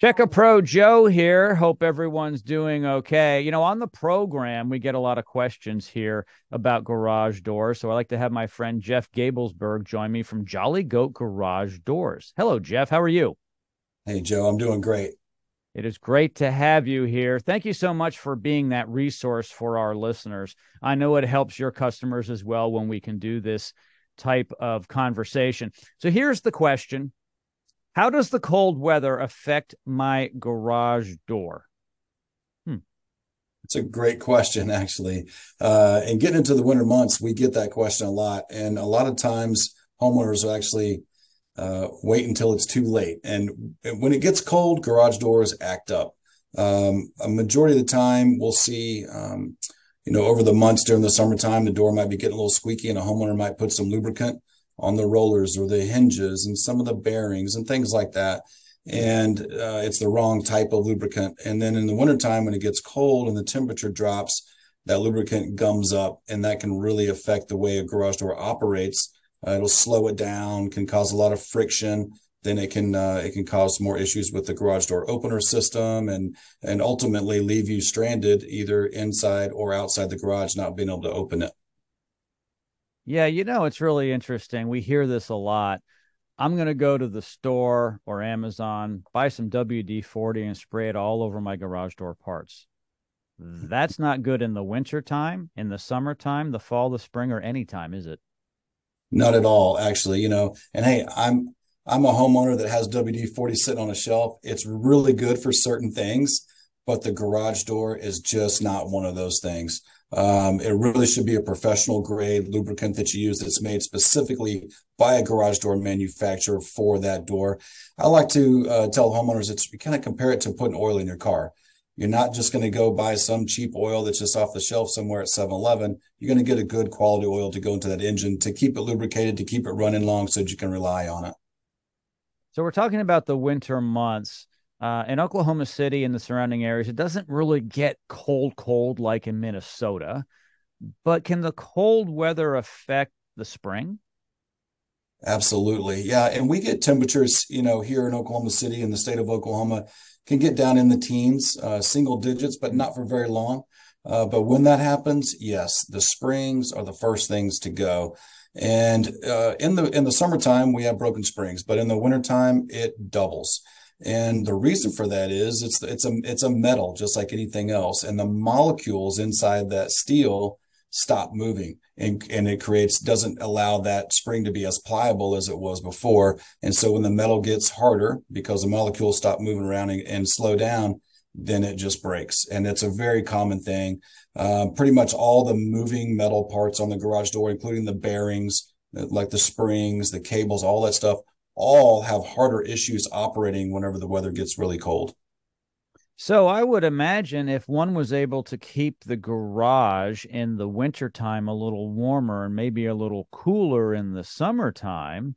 Check a Pro Joe here. Hope everyone's doing okay. You know, on the program, we get a lot of questions here about garage doors. So I like to have my friend Jeff Gabelsberg join me from Jolly Goat Garage Doors. Hello, Jeff. How are you? Hey, Joe. I'm doing great. It is great to have you here. Thank you so much for being that resource for our listeners. I know it helps your customers as well when we can do this type of conversation. So here's the question how does the cold weather affect my garage door? Hmm. It's a great question, actually. Uh, and getting into the winter months, we get that question a lot. And a lot of times, homeowners actually uh, wait until it's too late. And when it gets cold, garage doors act up. Um, a majority of the time, we'll see, um, you know, over the months during the summertime, the door might be getting a little squeaky, and a homeowner might put some lubricant on the rollers or the hinges and some of the bearings and things like that. And uh, it's the wrong type of lubricant. And then in the wintertime, when it gets cold and the temperature drops, that lubricant gums up, and that can really affect the way a garage door operates. Uh, it'll slow it down, can cause a lot of friction. Then it can uh, it can cause more issues with the garage door opener system, and and ultimately leave you stranded either inside or outside the garage, not being able to open it. Yeah, you know, it's really interesting. We hear this a lot. I'm going to go to the store or Amazon, buy some WD 40 and spray it all over my garage door parts. Hmm. That's not good in the winter time, in the summertime, the fall, the spring, or any time, is it? Not at all, actually. You know, and hey, I'm I'm a homeowner that has WD 40 sitting on a shelf. It's really good for certain things, but the garage door is just not one of those things. Um, it really should be a professional grade lubricant that you use that's made specifically by a garage door manufacturer for that door. I like to uh, tell homeowners it's you kind of compare it to putting oil in your car. You're not just going to go buy some cheap oil that's just off the shelf somewhere at 7 Eleven. You're going to get a good quality oil to go into that engine to keep it lubricated, to keep it running long so that you can rely on it. So, we're talking about the winter months. Uh, in Oklahoma City and the surrounding areas, it doesn't really get cold, cold like in Minnesota. But can the cold weather affect the spring? Absolutely. Yeah. And we get temperatures, you know, here in Oklahoma City in the state of Oklahoma can get down in the teens, uh, single digits, but not for very long. Uh, but when that happens, yes, the springs are the first things to go. And uh, in the in the summertime, we have broken springs, but in the wintertime, it doubles. And the reason for that is it's it's a it's a metal just like anything else, and the molecules inside that steel stop moving and, and it creates doesn't allow that spring to be as pliable as it was before. And so when the metal gets harder because the molecules stop moving around and, and slow down, then it just breaks. And it's a very common thing. Uh, pretty much all the moving metal parts on the garage door, including the bearings, like the springs, the cables, all that stuff, all have harder issues operating whenever the weather gets really cold. So I would imagine if one was able to keep the garage in the wintertime a little warmer and maybe a little cooler in the summertime,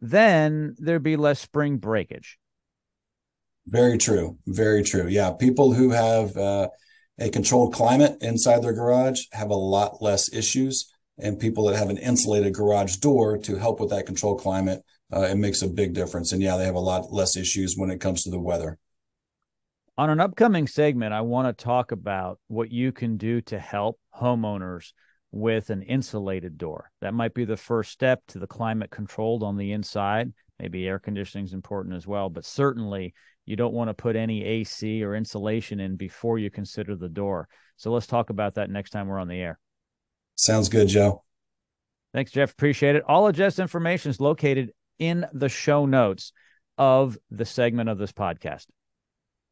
then there'd be less spring breakage. Very true. Very true. Yeah. People who have uh, a controlled climate inside their garage have a lot less issues. And people that have an insulated garage door to help with that controlled climate uh, it makes a big difference. And yeah, they have a lot less issues when it comes to the weather. On an upcoming segment, I want to talk about what you can do to help homeowners with an insulated door. That might be the first step to the climate controlled on the inside. Maybe air conditioning is important as well, but certainly you don't want to put any AC or insulation in before you consider the door. So let's talk about that next time we're on the air. Sounds good, Joe. Thanks, Jeff. Appreciate it. All of Jeff's information is located in the show notes of the segment of this podcast.